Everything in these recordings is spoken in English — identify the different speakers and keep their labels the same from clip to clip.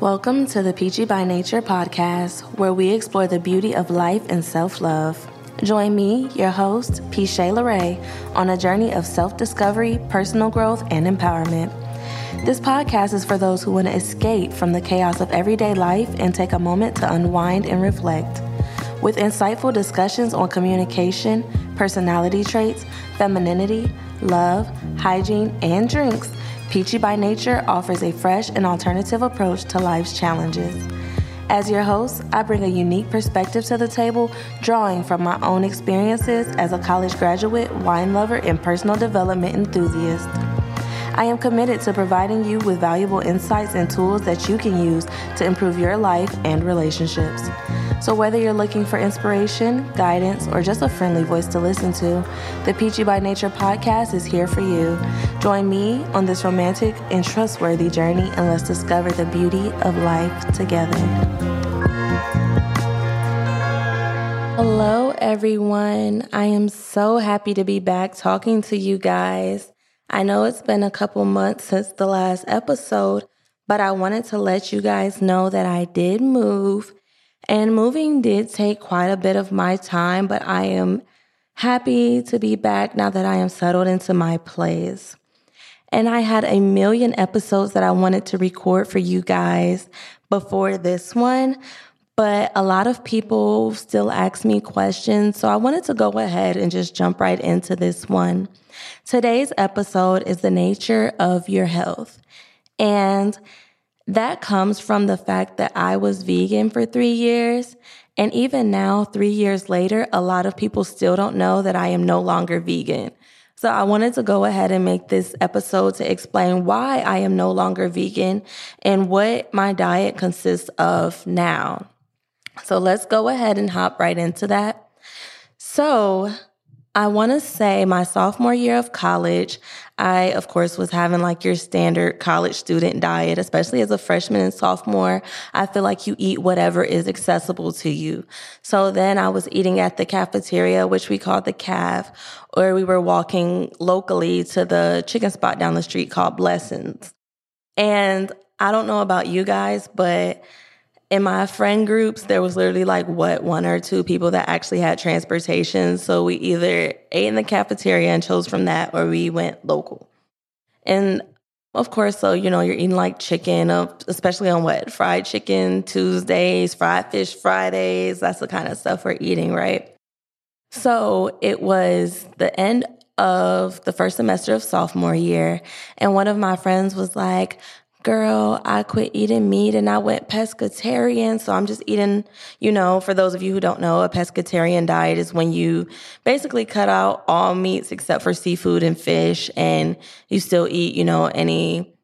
Speaker 1: Welcome to the Peachy by Nature podcast, where we explore the beauty of life and self love. Join me, your host, Peache LeRae, on a journey of self discovery, personal growth, and empowerment. This podcast is for those who want to escape from the chaos of everyday life and take a moment to unwind and reflect. With insightful discussions on communication, personality traits, femininity, love, hygiene, and drinks, Peachy by Nature offers a fresh and alternative approach to life's challenges. As your host, I bring a unique perspective to the table, drawing from my own experiences as a college graduate, wine lover, and personal development enthusiast. I am committed to providing you with valuable insights and tools that you can use to improve your life and relationships. So, whether you're looking for inspiration, guidance, or just a friendly voice to listen to, the Peachy by Nature podcast is here for you. Join me on this romantic and trustworthy journey and let's discover the beauty of life together. Hello, everyone. I am so happy to be back talking to you guys. I know it's been a couple months since the last episode, but I wanted to let you guys know that I did move and moving did take quite a bit of my time, but I am happy to be back now that I am settled into my place. And I had a million episodes that I wanted to record for you guys before this one, but a lot of people still ask me questions. So I wanted to go ahead and just jump right into this one. Today's episode is the nature of your health. And that comes from the fact that I was vegan for three years. And even now, three years later, a lot of people still don't know that I am no longer vegan. So I wanted to go ahead and make this episode to explain why I am no longer vegan and what my diet consists of now. So let's go ahead and hop right into that. So I want to say my sophomore year of college, I, of course, was having like your standard college student diet, especially as a freshman and sophomore. I feel like you eat whatever is accessible to you. So then I was eating at the cafeteria, which we called the CAF, or we were walking locally to the chicken spot down the street called Blessings. And I don't know about you guys, but in my friend groups, there was literally like what one or two people that actually had transportation. So we either ate in the cafeteria and chose from that, or we went local. And of course, so you know, you're eating like chicken, uh, especially on what fried chicken Tuesdays, fried fish Fridays. That's the kind of stuff we're eating, right? So it was the end of the first semester of sophomore year, and one of my friends was like, girl, I quit eating meat and I went pescatarian. So I'm just eating, you know, for those of you who don't know, a pescatarian diet is when you basically cut out all meats except for seafood and fish and you still eat, you know, any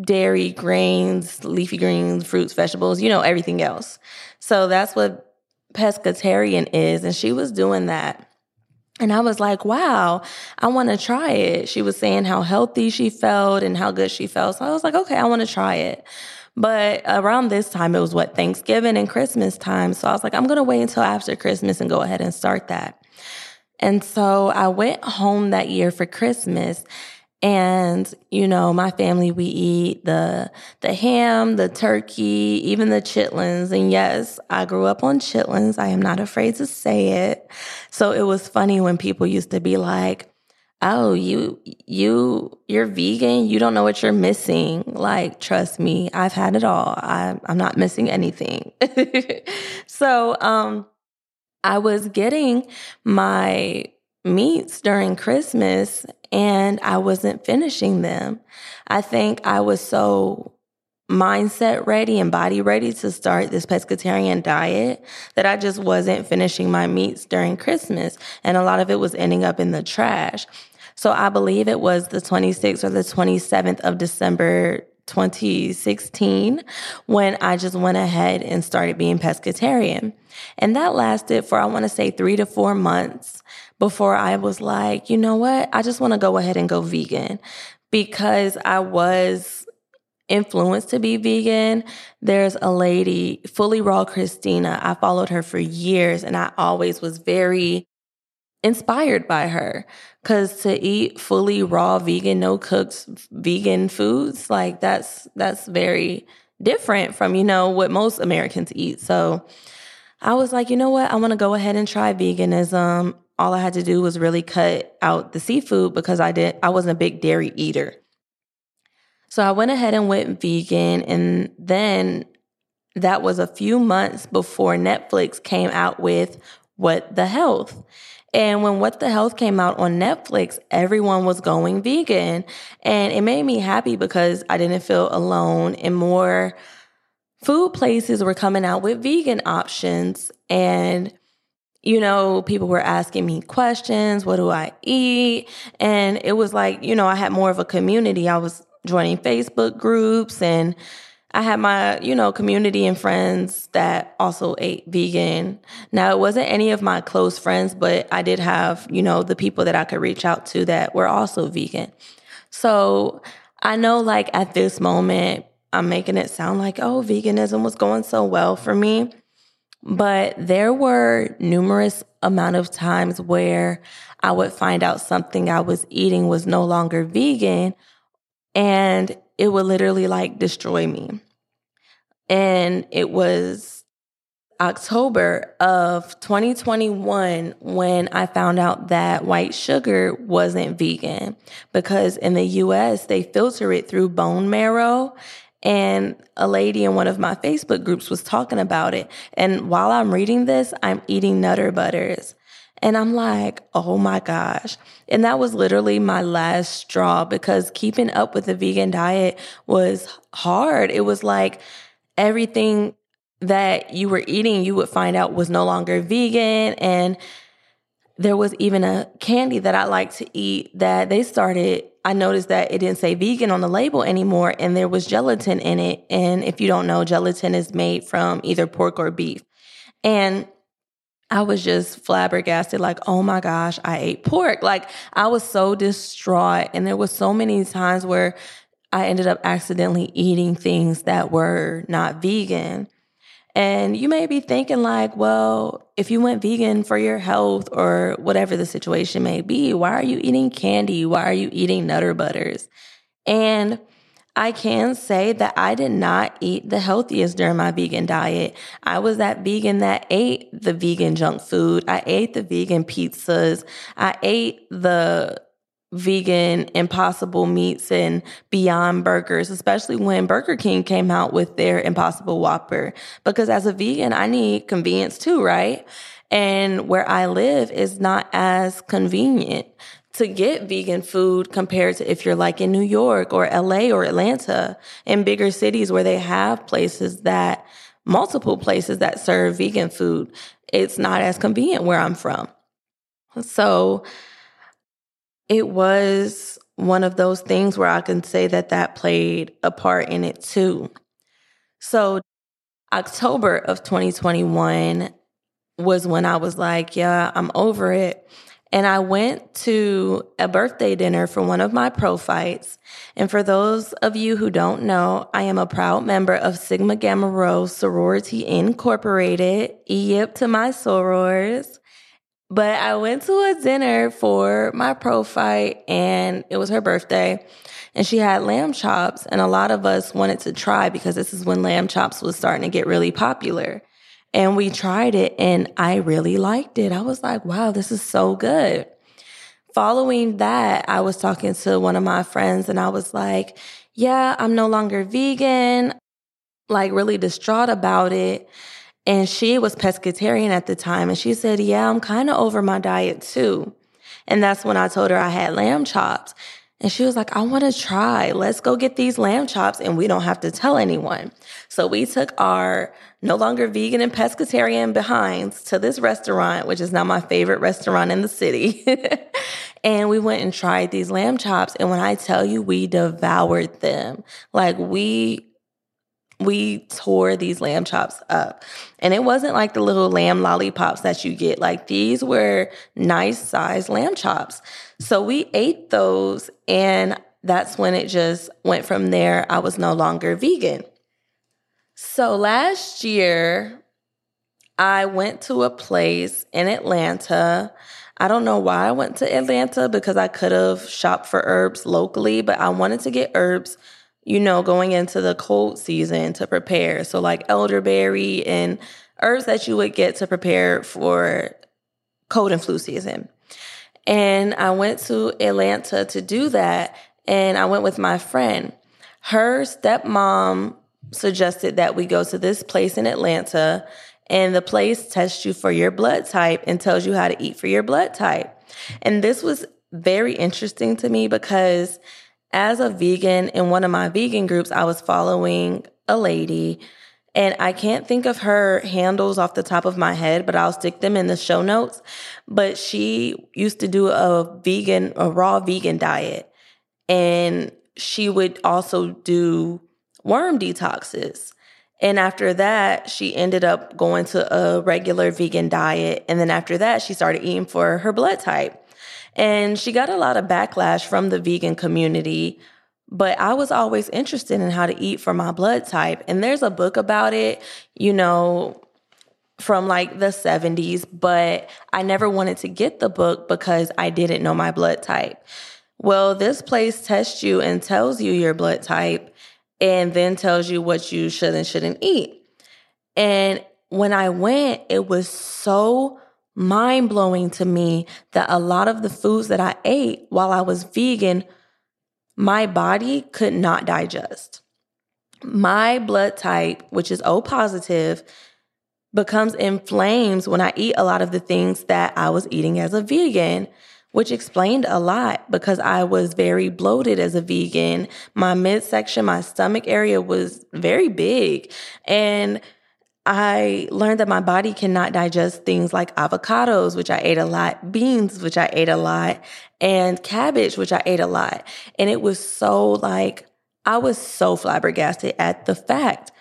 Speaker 1: dairy, grains, leafy greens, fruits, vegetables, you know, everything else. So that's what pescatarian is. And she was doing that. And I was like, wow, I want to try it. She was saying how healthy she felt and how good she felt. So I was like, okay, I want to try it. But around this time, it was what, Thanksgiving and Christmas time. So I was like, I'm going to wait until after Christmas and go ahead and start that. And so I went home that year for Christmas and, you know, my family, we eat the, the ham, the turkey, even the chitlins. And yes, I grew up on chitlins. I am not afraid to say it. So it was funny when people used to be like, Oh, you, you, you're vegan. You don't know what you're missing. Like, trust me, I've had it all. I, I'm not missing anything. so, um, I was getting my meats during Christmas and I wasn't finishing them. I think I was so mindset ready and body ready to start this pescatarian diet that I just wasn't finishing my meats during Christmas. And a lot of it was ending up in the trash. So I believe it was the 26th or the 27th of December 2016 when I just went ahead and started being pescatarian. And that lasted for, I want to say, three to four months before I was like, you know what? I just want to go ahead and go vegan because I was influenced to be vegan. There's a lady, Fully Raw Kristina. I followed her for years and I always was very inspired by her because to eat fully raw vegan no cooked vegan foods like that's that's very different from, you know, what most Americans eat. So I was like, you know what? I want to go ahead and try veganism. All I had to do was really cut out the seafood because I did I wasn't a big dairy eater. So I went ahead and went vegan and then that was a few months before Netflix came out with What the Health. And when What the Health came out on Netflix, everyone was going vegan. And it made me happy because I didn't feel alone and more food places were coming out with vegan options. And, you know, people were asking me questions. What do I eat? And it was like, you know, I had more of a community. I was joining Facebook groups and I had my, you know, community and friends that also ate vegan. Now, it wasn't any of my close friends, but I did have, you know, the people that I could reach out to that were also vegan. So I know, like, at this moment, I'm making it sound like, oh, veganism was going so well for me. But there were numerous amount of times where I would find out something I was eating was no longer vegan and it would literally like destroy me. And it was October of 2021 when I found out that white sugar wasn't vegan because in the US they filter it through bone marrow. And a lady in one of my Facebook groups was talking about it. And while I'm reading this, I'm eating Nutter Butters. And I'm like, oh my gosh. And that was literally my last straw because keeping up with the vegan diet was hard. It was like everything that you were eating, you would find out was no longer vegan. And there was even a candy that I like to eat that they started. I noticed that it didn't say vegan on the label anymore and there was gelatin in it. And if you don't know, gelatin is made from either pork or beef. And I was just flabbergasted, like, oh my gosh, I ate pork. Like, I was so distraught. And there was so many times where I ended up accidentally eating things that were not vegan. And you may be thinking, like, well, if you went vegan for your health or whatever the situation may be, why are you eating candy? Why are you eating Nutter Butters? And I can say that I did not eat the healthiest during my vegan diet. I was that vegan that ate the vegan junk food. I ate the vegan pizzas. I ate the vegan impossible meats and beyond burgers, especially when Burger King came out with their impossible whopper. Because as a vegan, I need convenience too, right? And where I live is not as convenient to get vegan food compared to if you're like in New York or LA or Atlanta in bigger cities where they have places that multiple places that serve vegan food. It's not as convenient where I'm from. So it was one of those things where I can say that that played a part in it too. So October of 2021 was when I was like, yeah, I'm over it. And I went to a birthday dinner for one of my prophytes. And for those of you who don't know, I am a proud member of Sigma Gamma Rho Sorority Incorporated. Yep to my sorors. But I went to a dinner for my prophyte and it was her birthday and she had lamb chops and a lot of us wanted to try because this is when lamb chops was starting to get really popular. And we tried it and I really liked it. I was like, wow, this is so good. Following that, I was talking to one of my friends and I was like, yeah, I'm no longer vegan, like really distraught about it. And she was pescatarian at the time. And she said, yeah, I'm kind of over my diet too. And that's when I told her I had lamb chops. And she was like, I want to try. Let's go get these lamb chops and we don't have to tell anyone. So we took our no longer vegan and pescatarian behinds to this restaurant, which is now my favorite restaurant in the city. and we went and tried these lamb chops. And when I tell you, we devoured them. Like we we tore these lamb chops up. And it wasn't like the little lamb lollipops that you get. Like these were nice sized lamb chops. So we ate those and that's when it just went from there. I was no longer vegan. So last year, I went to a place in Atlanta. I don't know why I went to Atlanta because I could have shopped for herbs locally, but I wanted to get herbs you know, going into the cold season to prepare. So, like elderberry and herbs that you would get to prepare for cold and flu season. And I went to Atlanta to do that. And I went with my friend. Her stepmom suggested that we go to this place in Atlanta, and the place tests you for your blood type and tells you how to eat for your blood type. And this was very interesting to me because as a vegan in one of my vegan groups, I was following a lady and I can't think of her handles off the top of my head, but I'll stick them in the show notes. But she used to do a vegan, a raw vegan diet. And she would also do worm detoxes. And after that, she ended up going to a regular vegan diet. And then after that, she started eating for her blood type. And she got a lot of backlash from the vegan community but I was always interested in how to eat for my blood type. And there's a book about it, you know, from like the 70s, but I never wanted to get the book because I didn't know my blood type. Well, this place tests you and tells you your blood type and then tells you what you should and shouldn't eat. And when I went, it was so mind blowing to me that a lot of the foods that I ate while I was vegan my body could not digest. My blood type, which is O positive, becomes inflamed when I eat a lot of the things that I was eating as a vegan, which explained a lot because I was very bloated as a vegan. My midsection, my stomach area was very big. And I learned that my body cannot digest things like avocados, which I ate a lot, beans, which I ate a lot, and cabbage, which I ate a lot. And it was so like, I was so flabbergasted at the fact.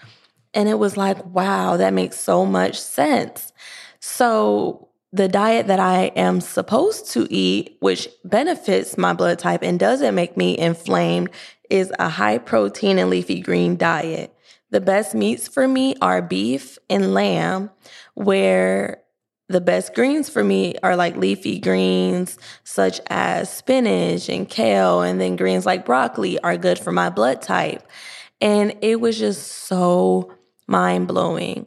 Speaker 1: And it was like, wow, that makes so much sense. So, the diet that I am supposed to eat, which benefits my blood type and doesn't make me inflamed, is a high protein and leafy green diet. The best meats for me are beef and lamb, where the best greens for me are like leafy greens such as spinach and kale, and then greens like broccoli are good for my blood type. And it was just so mind blowing.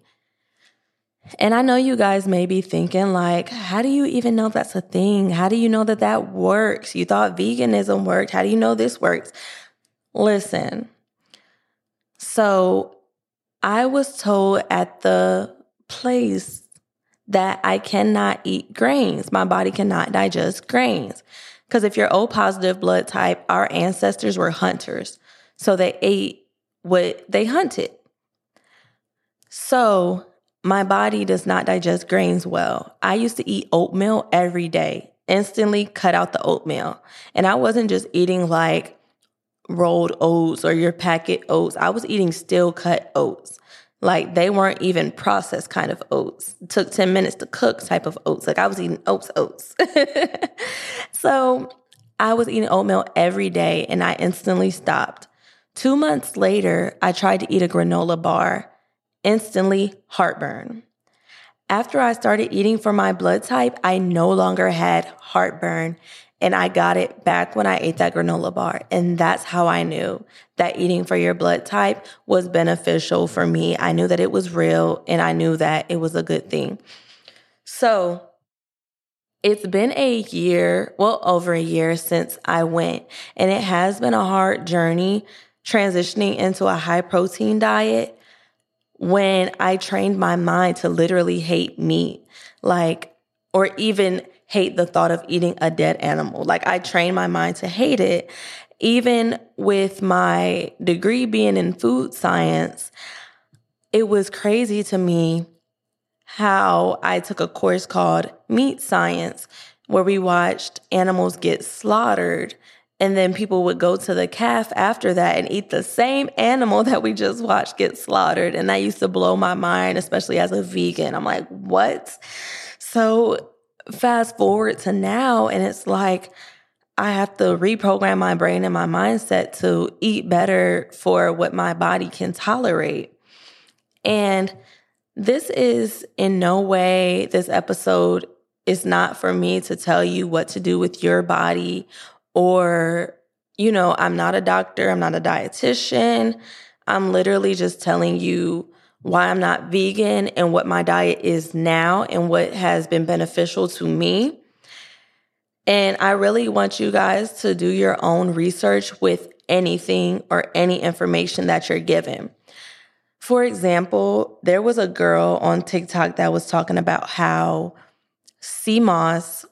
Speaker 1: And I know you guys may be thinking, like, how do you even know that's a thing? How do you know that that works? You thought veganism worked. How do you know this works? Listen, so I was told at the place that I cannot eat grains. My body cannot digest grains. Because if you're O positive blood type, our ancestors were hunters. So they ate what they hunted. So my body does not digest grains well. I used to eat oatmeal every day, instantly cut out the oatmeal. And I wasn't just eating like rolled oats or your packet oats. I was eating steel cut oats. Like they weren't even processed kind of oats. Took 10 minutes to cook type of oats. Like I was eating oats, oats. so I was eating oatmeal every day and I instantly stopped. Two months later, I tried to eat a granola bar, instantly heartburn. After I started eating for my blood type, I no longer had heartburn and I got it back when I ate that granola bar. And that's how I knew that eating for your blood type was beneficial for me. I knew that it was real and I knew that it was a good thing. So it's been a year, well, over a year since I went, and it has been a hard journey transitioning into a high protein diet when I trained my mind to literally hate meat, like, or even hate the thought of eating a dead animal. Like I trained my mind to hate it. Even with my degree being in food science, it was crazy to me how I took a course called Meat Science, where we watched animals get slaughtered. And then people would go to the CAF after that and eat the same animal that we just watched get slaughtered. And that used to blow my mind, especially as a vegan. I'm like, what? So fast forward to now, and it's like I have to reprogram my brain and my mindset to eat better for what my body can tolerate. And this is in no way, this episode is not for me to tell you what to do with your body or you know, I'm not a doctor, I'm not a dietitian. I'm literally just telling you why I'm not vegan and what my diet is now and what has been beneficial to me. And I really want you guys to do your own research with anything or any information that you're given. For example, there was a girl on TikTok that was talking about how sea moss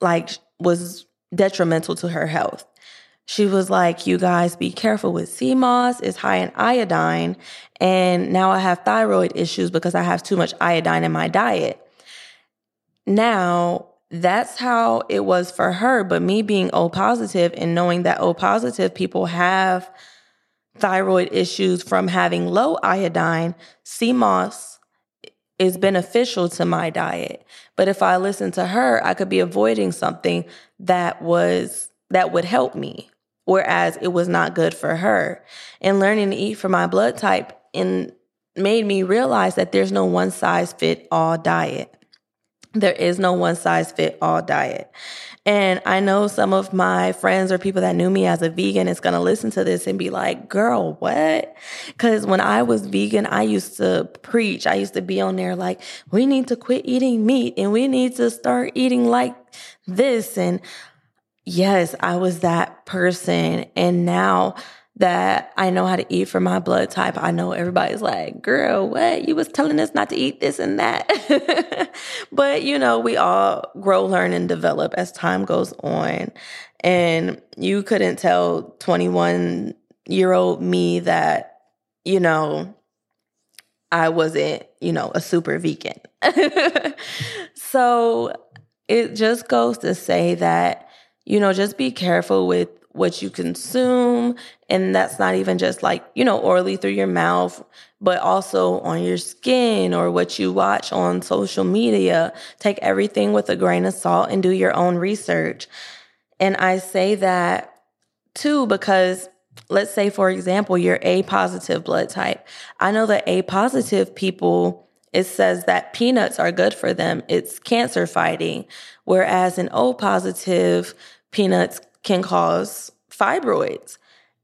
Speaker 1: like was detrimental to her health. She was like, You guys be careful with moss, it's high in iodine. And now I have thyroid issues because I have too much iodine in my diet. Now, that's how it was for her. But me being O positive and knowing that O positive people have thyroid issues from having low iodine, moss is beneficial to my diet. But if I listen to her, I could be avoiding something that was that would help me whereas it was not good for her. And learning to eat for my blood type and made me realize that there's no one size fit all diet. There is no one size fit all diet. And I know some of my friends or people that knew me as a vegan is going to listen to this and be like, girl, what? Because when I was vegan, I used to preach. I used to be on there like, we need to quit eating meat and we need to start eating like this. And yes, I was that person. And now that I know how to eat for my blood type, I know everybody's like, girl, what? You was telling us not to eat this and that. but, you know, we all grow, learn, and develop as time goes on. And you couldn't tell 21 year old me that, you know, I wasn't, you know, a super vegan. so it just goes to say that you know, just be careful with what you consume. And that's not even just like, you know, orally through your mouth, but also on your skin or what you watch on social media. Take everything with a grain of salt and do your own research. And I say that too because let's say, for example, you're A positive blood type. I know that A positive people, it says that peanuts are good for them. It's cancer fighting. Whereas an O positive, peanuts can cause fibroids.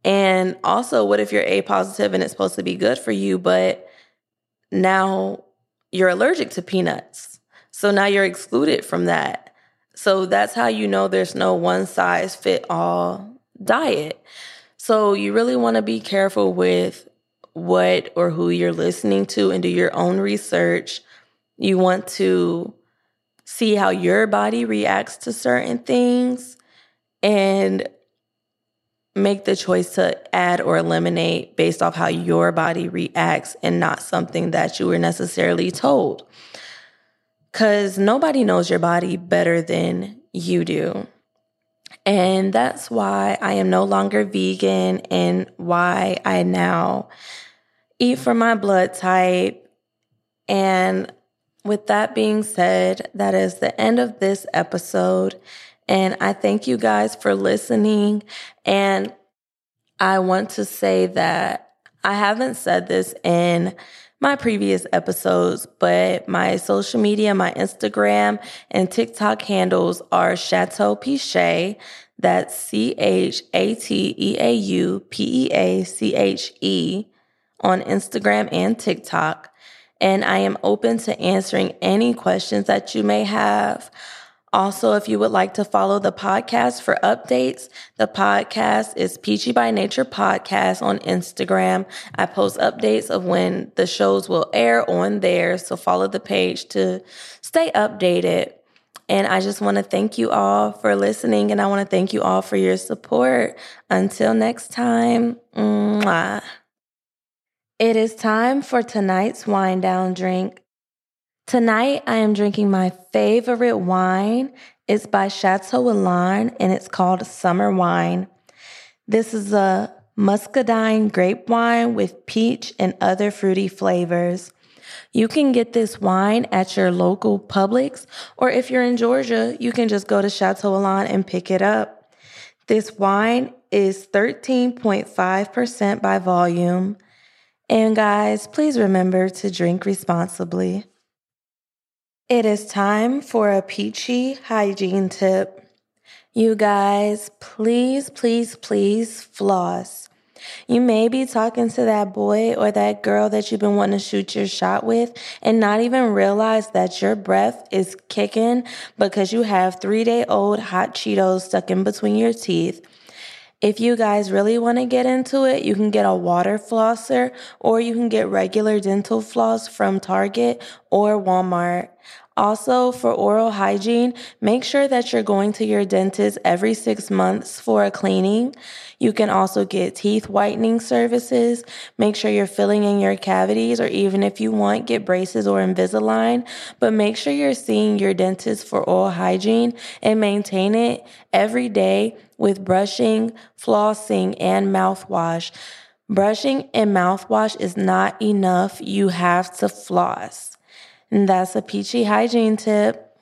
Speaker 1: And also, what if you're A positive and it's supposed to be good for you, but now you're allergic to peanuts? So now you're excluded from that. So that's how you know there's no one size fit all diet. So you really want to be careful with what or who you're listening to and do your own research. You want to see how your body reacts to certain things and make the choice to add or eliminate based off how your body reacts and not something that you were necessarily told. Because nobody knows your body better than you do. And that's why I am no longer vegan and why I now eat for my blood type. And with that being said, that is the end of this episode. And I thank you guys for listening. And I want to say that I haven't said this in my previous episodes, but my social media, my Instagram and TikTok handles are Chateau Peache. That's C H A T E A U P E A C H E on Instagram and TikTok. And I am open to answering any questions that you may have. Also, if you would like to follow the podcast for updates, the podcast is Peachy by Nature Podcast on Instagram. I post updates of when the shows will air on there. So follow the page to stay updated. And I just want to thank you all for listening and I want to thank you all for your support. Until next time, mwah. It is time for tonight's wind down drink. Tonight, I am drinking my favorite wine. It's by Chateau Elan and it's called Summer Wine. This is a muscadine grape wine with peach and other fruity flavors. You can get this wine at your local Publix, or if you're in Georgia, you can just go to Chateau Elan and pick it up. This wine is 13.5% by volume. And guys, please remember to drink responsibly. It is time for a peachy hygiene tip. You guys, please, please, please floss. You may be talking to that boy or that girl that you've been wanting to shoot your shot with and not even realize that your breath is kicking because you have three day old hot Cheetos stuck in between your teeth. If you guys really want to get into it, you can get a water flosser or you can get regular dental floss from Target or Walmart. Also, for oral hygiene, make sure that you're going to your dentist every six months for a cleaning. You can also get teeth whitening services. Make sure you're filling in your cavities, or even if you want, get braces or Invisalign. But make sure you're seeing your dentist for oral hygiene and maintain it every day with brushing, flossing, and mouthwash. Brushing and mouthwash is not enough. You have to floss. And that's a peachy hygiene tip.